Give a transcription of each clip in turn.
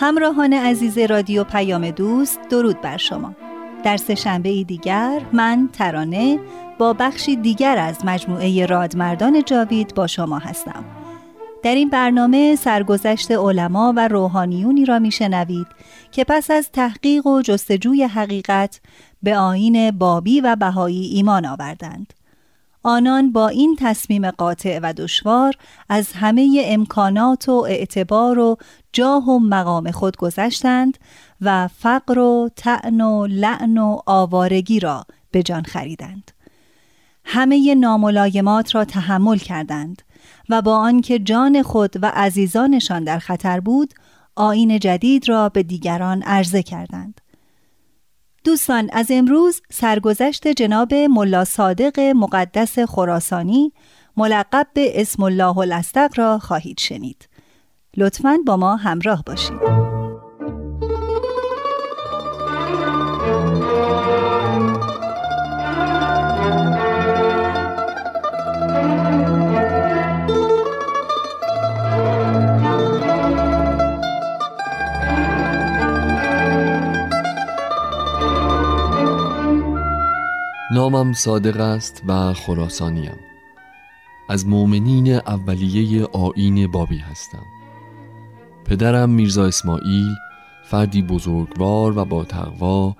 همراهان عزیز رادیو پیام دوست درود بر شما. در شنبه دیگر من ترانه با بخشی دیگر از مجموعه رادمردان جاوید با شما هستم. در این برنامه سرگذشت علما و روحانیونی را میشنوید که پس از تحقیق و جستجوی حقیقت به آین بابی و بهایی ایمان آوردند. آنان با این تصمیم قاطع و دشوار از همه امکانات و اعتبار و جاه و مقام خود گذشتند و فقر و تعن و لعن و آوارگی را به جان خریدند. همه ناملایمات را تحمل کردند و با آنکه جان خود و عزیزانشان در خطر بود آین جدید را به دیگران عرضه کردند. دوستان از امروز سرگذشت جناب ملا صادق مقدس خراسانی ملقب به اسم الله الاستق را خواهید شنید. لطفاً با ما همراه باشید. نامم صادق است و خراسانیم. از مؤمنین اولیه آین بابی هستم. پدرم میرزا اسماعیل فردی بزرگوار و با تقوا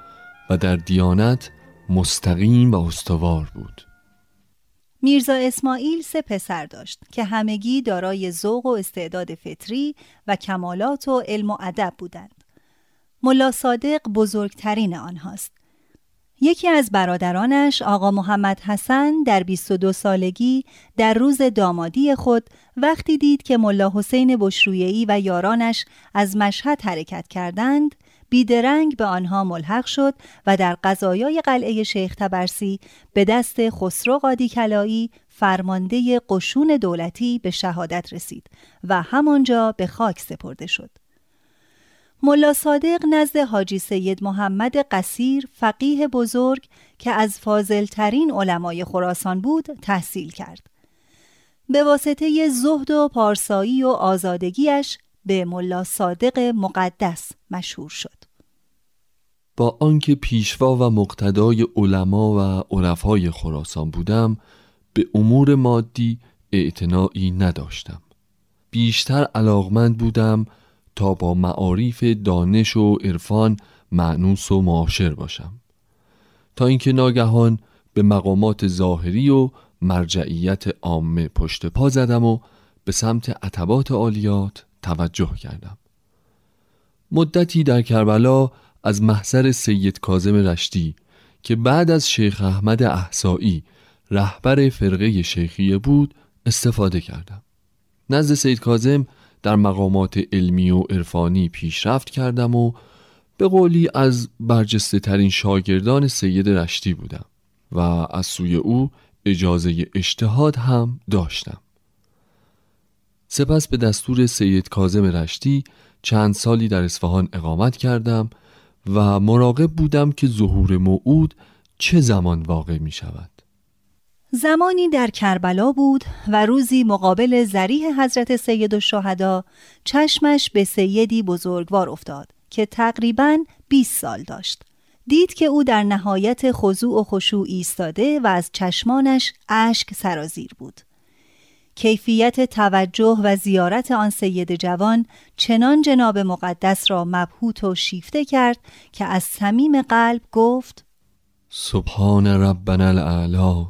و در دیانت مستقیم و استوار بود. میرزا اسماعیل سه پسر داشت که همگی دارای ذوق و استعداد فطری و کمالات و علم و ادب بودند. ملا صادق بزرگترین آنهاست. یکی از برادرانش آقا محمد حسن در 22 سالگی در روز دامادی خود وقتی دید که ملا حسین بشرویهی و یارانش از مشهد حرکت کردند بیدرنگ به آنها ملحق شد و در قضایای قلعه شیخ تبرسی به دست خسرو قادی کلایی فرمانده قشون دولتی به شهادت رسید و همانجا به خاک سپرده شد. ملا صادق نزد حاجی سید محمد قصیر فقیه بزرگ که از فاضلترین علمای خراسان بود تحصیل کرد. به واسطه زهد و پارسایی و آزادگیش به ملا صادق مقدس مشهور شد. با آنکه پیشوا و مقتدای علما و عرفای خراسان بودم به امور مادی اعتنایی نداشتم بیشتر علاقمند بودم تا با معاریف دانش و عرفان معنوس و معاشر باشم. تا اینکه ناگهان به مقامات ظاهری و مرجعیت عامه پشت پا زدم و به سمت عتبات عالیات توجه کردم. مدتی در کربلا از محضر سید کازم رشتی که بعد از شیخ احمد احسایی رهبر فرقه شیخیه بود استفاده کردم. نزد سید کازم در مقامات علمی و عرفانی پیشرفت کردم و به قولی از برجسته ترین شاگردان سید رشتی بودم و از سوی او اجازه اجتهاد هم داشتم سپس به دستور سید کازم رشتی چند سالی در اصفهان اقامت کردم و مراقب بودم که ظهور موعود چه زمان واقع می شود؟ زمانی در کربلا بود و روزی مقابل زریح حضرت سید الشهدا چشمش به سیدی بزرگوار افتاد که تقریباً 20 سال داشت. دید که او در نهایت خضوع و خشوع ایستاده و از چشمانش اشک سرازیر بود. کیفیت توجه و زیارت آن سید جوان چنان جناب مقدس را مبهوت و شیفته کرد که از صمیم قلب گفت سبحان ربنا الاعلا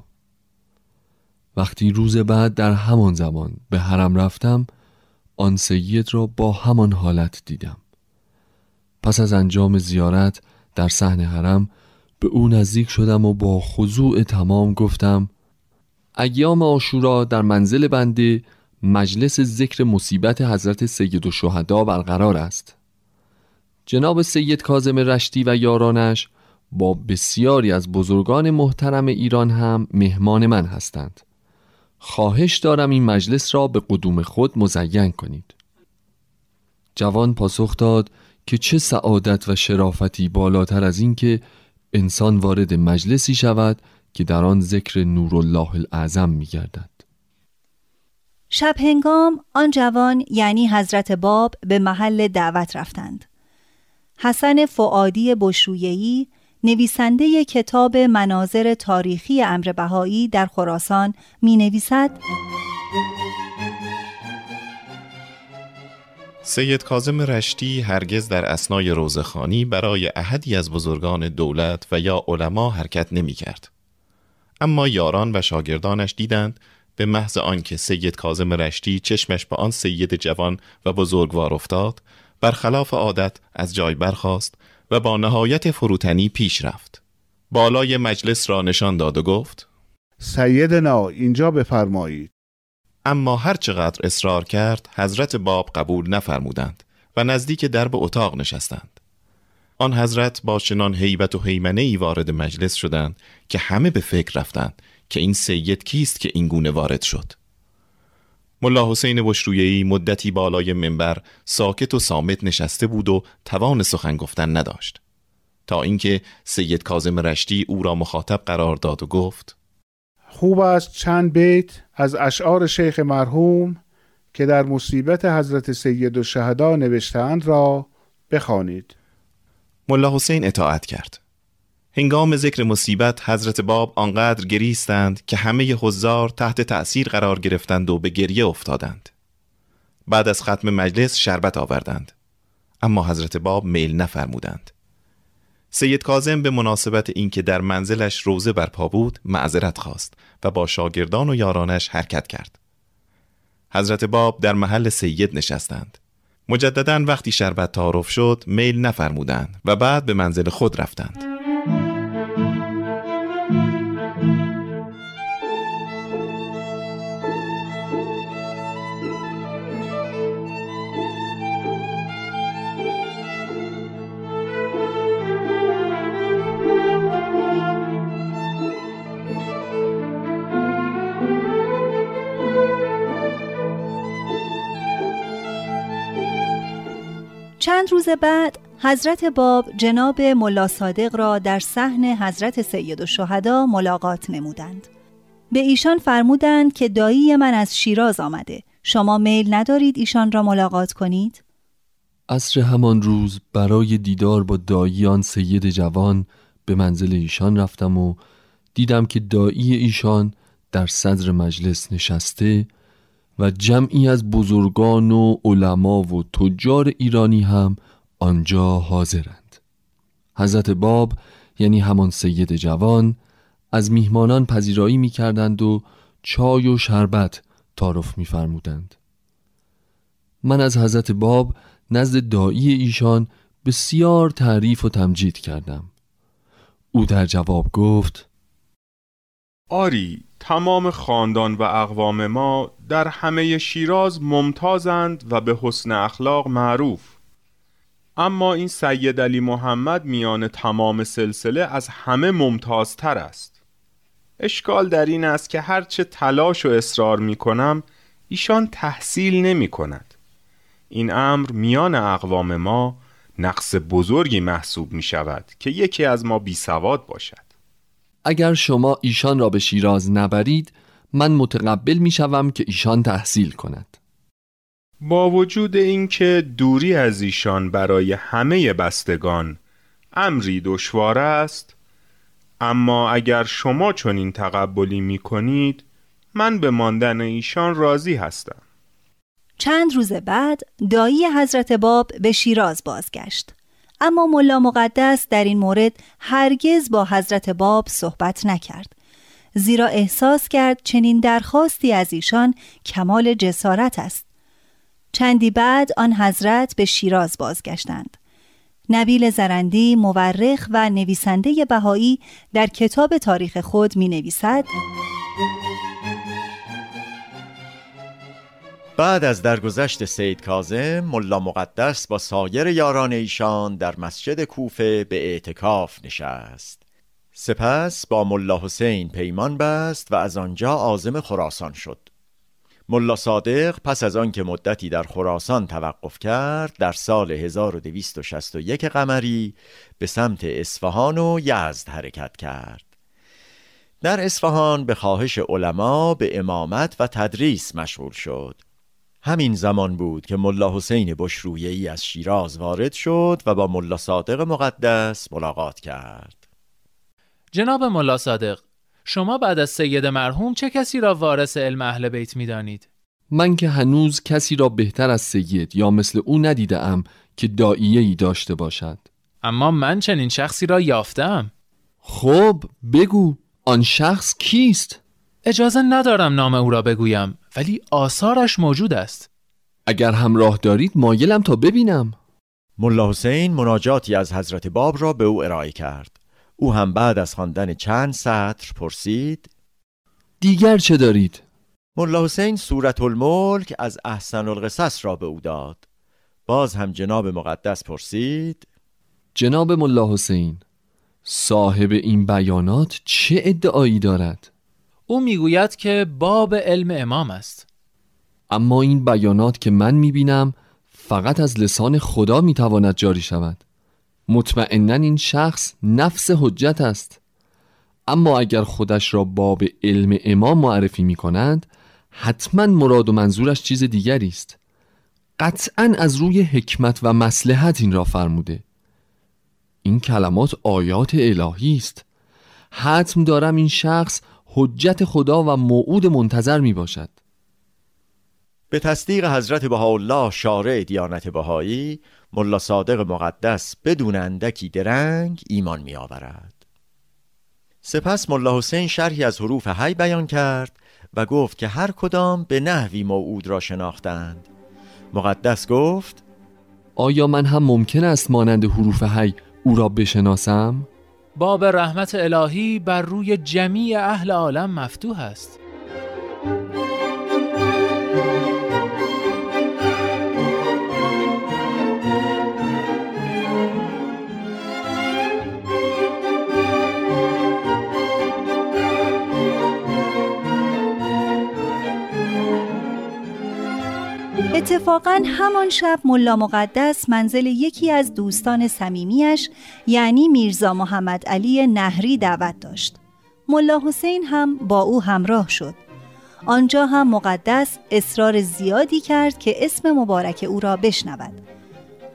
وقتی روز بعد در همان زمان به حرم رفتم آن سید را با همان حالت دیدم. پس از انجام زیارت در صحن حرم به او نزدیک شدم و با خضوع تمام گفتم ایام آشورا در منزل بنده مجلس ذکر مصیبت حضرت سید و شهدا برقرار است. جناب سید کازم رشتی و یارانش با بسیاری از بزرگان محترم ایران هم مهمان من هستند. خواهش دارم این مجلس را به قدوم خود مزین کنید جوان پاسخ داد که چه سعادت و شرافتی بالاتر از این که انسان وارد مجلسی شود که در آن ذکر نور الله الاعظم می گردد. شب هنگام آن جوان یعنی حضرت باب به محل دعوت رفتند. حسن فعادی بشویهی نویسنده کتاب مناظر تاریخی امر بهایی در خراسان می نویسد سید کازم رشتی هرگز در اسنای روزخانی برای احدی از بزرگان دولت و یا علما حرکت نمی کرد. اما یاران و شاگردانش دیدند به محض آنکه سید کازم رشتی چشمش به آن سید جوان و بزرگوار افتاد برخلاف عادت از جای برخاست و با نهایت فروتنی پیش رفت. بالای مجلس را نشان داد و گفت سیدنا اینجا بفرمایید. اما هر چقدر اصرار کرد حضرت باب قبول نفرمودند و نزدیک درب اتاق نشستند. آن حضرت با چنان هیبت و حیمنه ای وارد مجلس شدند که همه به فکر رفتند که این سید کیست که این گونه وارد شد. ملا حسین بشرویهی مدتی بالای منبر ساکت و سامت نشسته بود و توان سخن گفتن نداشت تا اینکه سید کازم رشتی او را مخاطب قرار داد و گفت خوب است چند بیت از اشعار شیخ مرحوم که در مصیبت حضرت سید و شهدا نوشتند را بخوانید. ملا حسین اطاعت کرد هنگام ذکر مصیبت حضرت باب آنقدر گریستند که همه حضار تحت تأثیر قرار گرفتند و به گریه افتادند. بعد از ختم مجلس شربت آوردند. اما حضرت باب میل نفرمودند. سید کازم به مناسبت اینکه در منزلش روزه برپا بود معذرت خواست و با شاگردان و یارانش حرکت کرد. حضرت باب در محل سید نشستند. مجددا وقتی شربت تعارف شد میل نفرمودند و بعد به منزل خود رفتند. چند روز بعد حضرت باب جناب ملا صادق را در صحن حضرت سید و ملاقات نمودند. به ایشان فرمودند که دایی من از شیراز آمده. شما میل ندارید ایشان را ملاقات کنید؟ عصر همان روز برای دیدار با دایی آن سید جوان به منزل ایشان رفتم و دیدم که دایی ایشان در صدر مجلس نشسته و جمعی از بزرگان و علما و تجار ایرانی هم آنجا حاضرند حضرت باب یعنی همان سید جوان از میهمانان پذیرایی می کردند و چای و شربت تعارف می فرمودند. من از حضرت باب نزد دایی ایشان بسیار تعریف و تمجید کردم او در جواب گفت آری تمام خاندان و اقوام ما در همه شیراز ممتازند و به حسن اخلاق معروف. اما این سید علی محمد میان تمام سلسله از همه ممتازتر است. اشکال در این است که هرچه تلاش و اصرار می کنم ایشان تحصیل نمی کند این امر میان اقوام ما نقص بزرگی محسوب می شود که یکی از ما بی سواد باشد. اگر شما ایشان را به شیراز نبرید من متقبل می شوم که ایشان تحصیل کند. با وجود اینکه دوری از ایشان برای همه بستگان امری دشوار است اما اگر شما چنین تقبلی می کنید من به ماندن ایشان راضی هستم. چند روز بعد دایی حضرت باب به شیراز بازگشت. اما ملا مقدس در این مورد هرگز با حضرت باب صحبت نکرد. زیرا احساس کرد چنین درخواستی از ایشان کمال جسارت است. چندی بعد آن حضرت به شیراز بازگشتند. نبیل زرندی مورخ و نویسنده بهایی در کتاب تاریخ خود می نویسد بعد از درگذشت سید کازم ملا مقدس با سایر یاران ایشان در مسجد کوفه به اعتکاف نشست. سپس با ملا حسین پیمان بست و از آنجا عازم خراسان شد. ملا صادق پس از آنکه مدتی در خراسان توقف کرد در سال 1261 قمری به سمت اصفهان و یزد حرکت کرد. در اصفهان به خواهش علما به امامت و تدریس مشغول شد. همین زمان بود که ملا حسین بشرویهی از شیراز وارد شد و با ملا صادق مقدس ملاقات کرد جناب ملا صادق شما بعد از سید مرحوم چه کسی را وارث علم اهل بیت می دانید؟ من که هنوز کسی را بهتر از سید یا مثل او ندیده ام که داییه ای داشته باشد اما من چنین شخصی را یافتم خب بگو آن شخص کیست؟ اجازه ندارم نام او را بگویم ولی آثارش موجود است اگر همراه دارید مایلم تا ببینم ملا حسین مناجاتی از حضرت باب را به او ارائه کرد او هم بعد از خواندن چند سطر پرسید دیگر چه دارید؟ ملا حسین سورت الملک از احسن القصص را به او داد باز هم جناب مقدس پرسید جناب ملا حسین صاحب این بیانات چه ادعایی دارد؟ او می‌گوید که باب علم امام است. اما این بیانات که من می‌بینم فقط از لسان خدا می‌تواند جاری شود. مطمئنا این شخص نفس حجت است. اما اگر خودش را باب علم امام معرفی می کند حتما مراد و منظورش چیز دیگری است. قطعا از روی حکمت و مسلحت این را فرموده. این کلمات آیات الهی است. حتم دارم این شخص حجت خدا و موعود منتظر می باشد. به تصدیق حضرت بهاءالله شارع دیانت بهایی ملا صادق مقدس بدون اندکی درنگ ایمان می آورد. سپس ملا حسین شرحی از حروف حی بیان کرد و گفت که هر کدام به نحوی موعود را شناختند. مقدس گفت آیا من هم ممکن است مانند حروف حی او را بشناسم؟ باب رحمت الهی بر روی جمیع اهل عالم مفتوح است. اتفاقا همان شب ملا مقدس منزل یکی از دوستان صمیمیش یعنی میرزا محمد علی نهری دعوت داشت. ملا حسین هم با او همراه شد. آنجا هم مقدس اصرار زیادی کرد که اسم مبارک او را بشنود.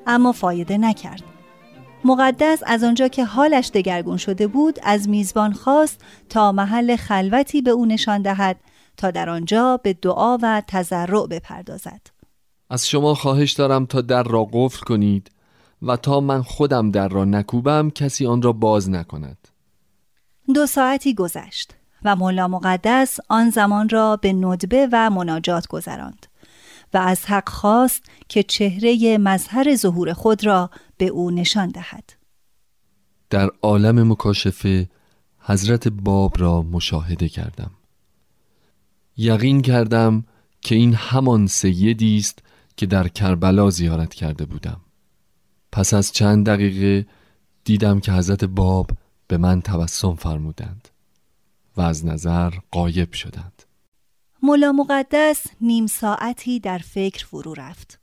اما فایده نکرد. مقدس از آنجا که حالش دگرگون شده بود از میزبان خواست تا محل خلوتی به او نشان دهد تا در آنجا به دعا و تضرع بپردازد. از شما خواهش دارم تا در را قفل کنید و تا من خودم در را نکوبم کسی آن را باز نکند. دو ساعتی گذشت و ملا مقدس آن زمان را به ندبه و مناجات گذراند و از حق خواست که چهره مظهر ظهور خود را به او نشان دهد. در عالم مکاشفه حضرت باب را مشاهده کردم. یقین کردم که این همان سیدی است که در کربلا زیارت کرده بودم. پس از چند دقیقه دیدم که حضرت باب به من تبسم فرمودند و از نظر قایب شدند. ملا مقدس نیم ساعتی در فکر فرو رفت.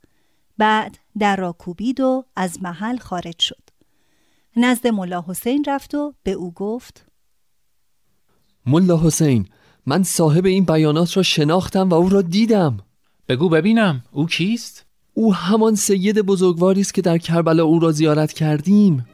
بعد در را کوبید و از محل خارج شد. نزد ملا حسین رفت و به او گفت ملا حسین من صاحب این بیانات را شناختم و او را دیدم. بگو ببینم او کیست؟ او همان سید بزرگواری است که در کربلا او را زیارت کردیم.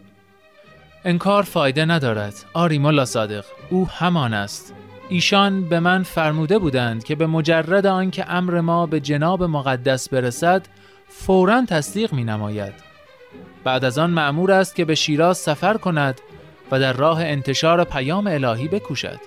انکار فایده ندارد. آری ملا صادق او همان است. ایشان به من فرموده بودند که به مجرد آنکه امر ما به جناب مقدس برسد فورا تصدیق می نماید بعد از آن معمور است که به شیراز سفر کند و در راه انتشار پیام الهی بکوشد.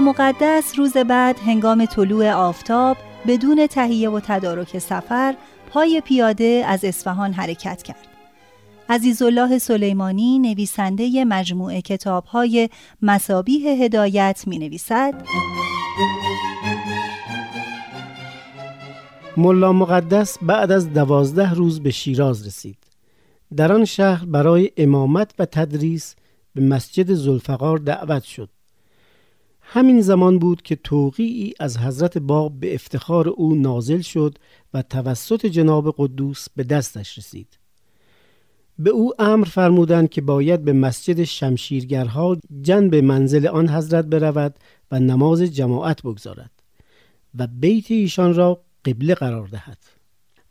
مقدس روز بعد هنگام طلوع آفتاب بدون تهیه و تدارک سفر پای پیاده از اصفهان حرکت کرد. عزیزالله سلیمانی نویسنده مجموعه کتابهای مسابیه هدایت می نویسد ملا مقدس بعد از دوازده روز به شیراز رسید. در آن شهر برای امامت و تدریس به مسجد زلفقار دعوت شد. همین زمان بود که توقیعی از حضرت باب به افتخار او نازل شد و توسط جناب قدوس به دستش رسید. به او امر فرمودند که باید به مسجد شمشیرگرها جنب منزل آن حضرت برود و نماز جماعت بگذارد و بیت ایشان را قبله قرار دهد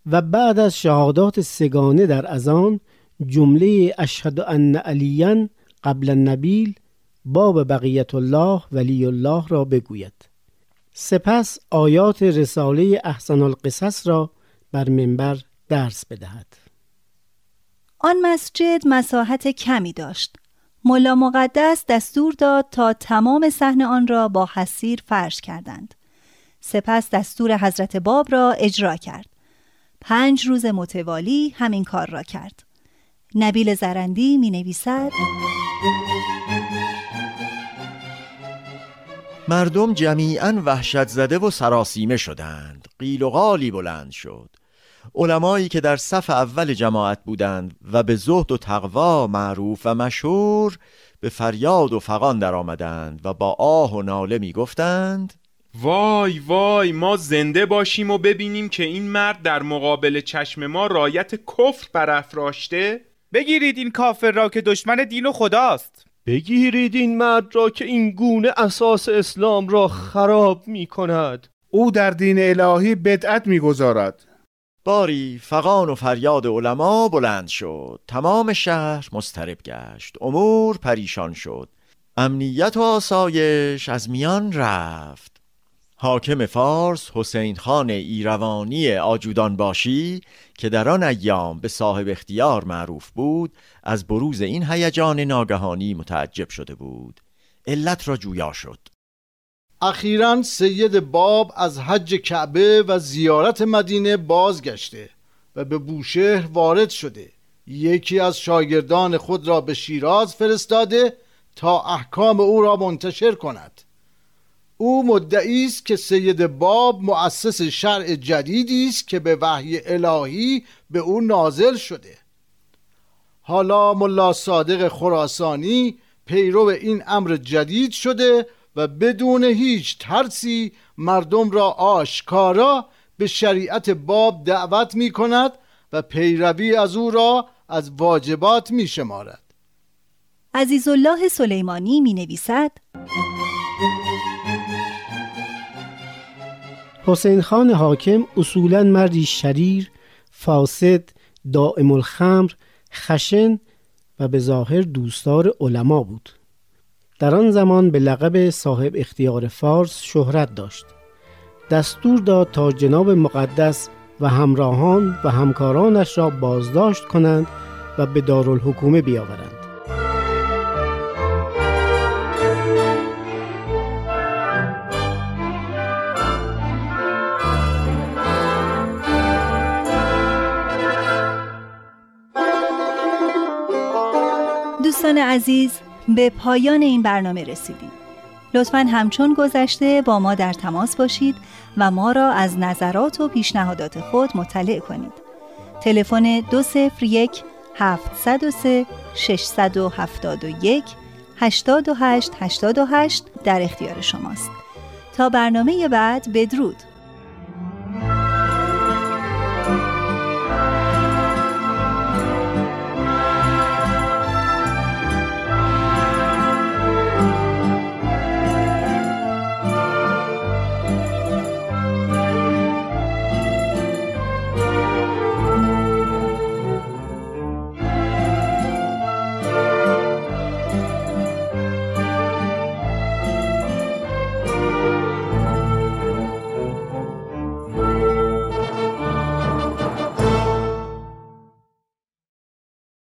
و بعد از شهادات سگانه در ازان جمله اشهد ان علیان قبل النبیل باب بقیت الله ولی الله را بگوید. سپس آیات رساله احسن القصص را بر منبر درس بدهد. آن مسجد مساحت کمی داشت. ملا مقدس دستور داد تا تمام صحن آن را با حسیر فرش کردند. سپس دستور حضرت باب را اجرا کرد. پنج روز متوالی همین کار را کرد. نبیل زرندی می نویسد. مردم جمیعا وحشت زده و سراسیمه شدند. قیل و قالی بلند شد. علمایی که در صف اول جماعت بودند و به زهد و تقوا معروف و مشهور به فریاد و فقان در آمدند و با آه و ناله می گفتند وای وای ما زنده باشیم و ببینیم که این مرد در مقابل چشم ما رایت کفر برافراشته. بگیرید این کافر را که دشمن دین و خداست. بگیرید این مرد را که این گونه اساس اسلام را خراب می کند او در دین الهی بدعت می‌گذارد. باری فقان و فریاد علما بلند شد. تمام شهر مسترب گشت. امور پریشان شد. امنیت و آسایش از میان رفت. حاکم فارس حسین خان ایروانی آجودان باشی که در آن ایام به صاحب اختیار معروف بود از بروز این هیجان ناگهانی متعجب شده بود. علت را جویا شد. اخیرا سید باب از حج کعبه و زیارت مدینه بازگشته و به بوشهر وارد شده. یکی از شاگردان خود را به شیراز فرستاده تا احکام او را منتشر کند. او مدعی است که سید باب مؤسس شرع جدیدی است که به وحی الهی به او نازل شده. حالا ملا صادق خراسانی پیرو این امر جدید شده و بدون هیچ ترسی مردم را آشکارا به شریعت باب دعوت می کند و پیروی از او را از واجبات می شمارد. عزیزالله سلیمانی می نویسد حسین خان حاکم اصولا مردی شریر، فاسد، دائم الخمر، خشن و به ظاهر دوستدار علما بود. در آن زمان به لقب صاحب اختیار فارس شهرت داشت. دستور داد تا جناب مقدس و همراهان و همکارانش را بازداشت کنند و به دارالحکومه بیاورند. دوستان عزیز به پایان این برنامه رسیدیم. لطفا همچون گذشته با ما در تماس باشید و ما را از نظرات و پیشنهادات خود مطلع کنید. تلفن 201 703 671 828 828 در اختیار شماست. تا برنامه بعد بدرود.